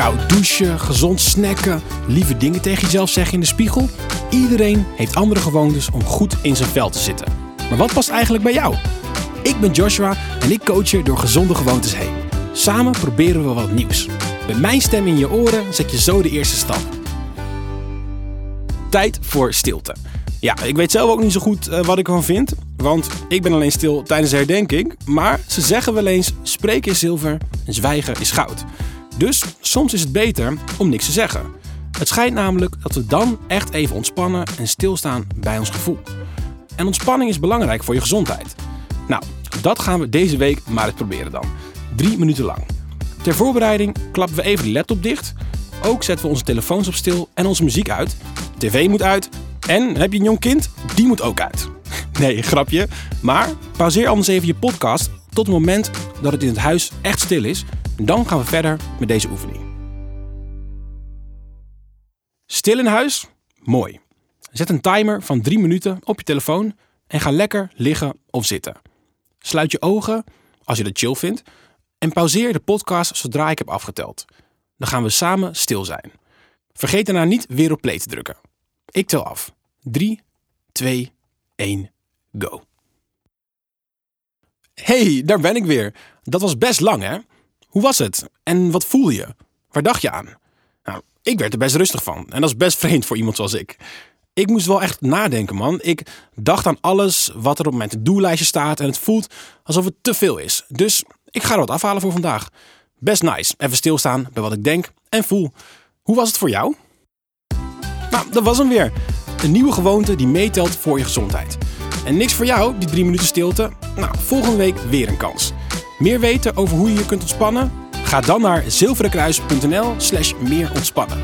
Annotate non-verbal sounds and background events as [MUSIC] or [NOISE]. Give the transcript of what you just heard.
Koud douchen, gezond snacken, lieve dingen tegen jezelf zeggen in de spiegel. Iedereen heeft andere gewoontes om goed in zijn vel te zitten. Maar wat past eigenlijk bij jou? Ik ben Joshua en ik coach je door gezonde gewoontes heen. Samen proberen we wat nieuws. Met mijn stem in je oren zet je zo de eerste stap. Tijd voor stilte. Ja, ik weet zelf ook niet zo goed uh, wat ik ervan vind. Want ik ben alleen stil tijdens de herdenking. Maar ze zeggen wel eens: spreken is zilver en zwijgen is goud. Dus soms is het beter om niks te zeggen. Het schijnt namelijk dat we dan echt even ontspannen en stilstaan bij ons gevoel. En ontspanning is belangrijk voor je gezondheid. Nou, dat gaan we deze week maar eens proberen dan. Drie minuten lang. Ter voorbereiding klappen we even de laptop dicht. Ook zetten we onze telefoons op stil en onze muziek uit. TV moet uit. En heb je een jong kind? Die moet ook uit. [LAUGHS] Nee, grapje. Maar pauzeer anders even je podcast tot het moment dat het in het huis echt stil is. En dan gaan we verder met deze oefening. Stil in huis? Mooi. Zet een timer van 3 minuten op je telefoon en ga lekker liggen of zitten. Sluit je ogen als je dat chill vindt en pauzeer de podcast zodra ik heb afgeteld. Dan gaan we samen stil zijn. Vergeet daarna niet weer op play te drukken. Ik tel af. 3, 2, 1, go. Hey, daar ben ik weer. Dat was best lang, hè? Hoe was het? En wat voel je? Waar dacht je aan? Nou, ik werd er best rustig van. En dat is best [LAUGHS] vreemd voor iemand zoals ik. Ik moest wel echt nadenken, man. Ik dacht aan alles wat er op mijn to-do-lijstje staat. En het voelt alsof het te veel is. Dus ik ga er wat afhalen voor vandaag. Best nice. Even stilstaan bij wat ik denk en voel. Hoe was het voor jou? Nou, dat was hem weer. Een nieuwe gewoonte die meetelt voor je gezondheid. En niks voor jou, die drie minuten stilte. Nou, volgende week weer een kans. Meer weten over hoe je je kunt ontspannen? Ga dan naar zilverenkruis.nl slash meer ontspannen.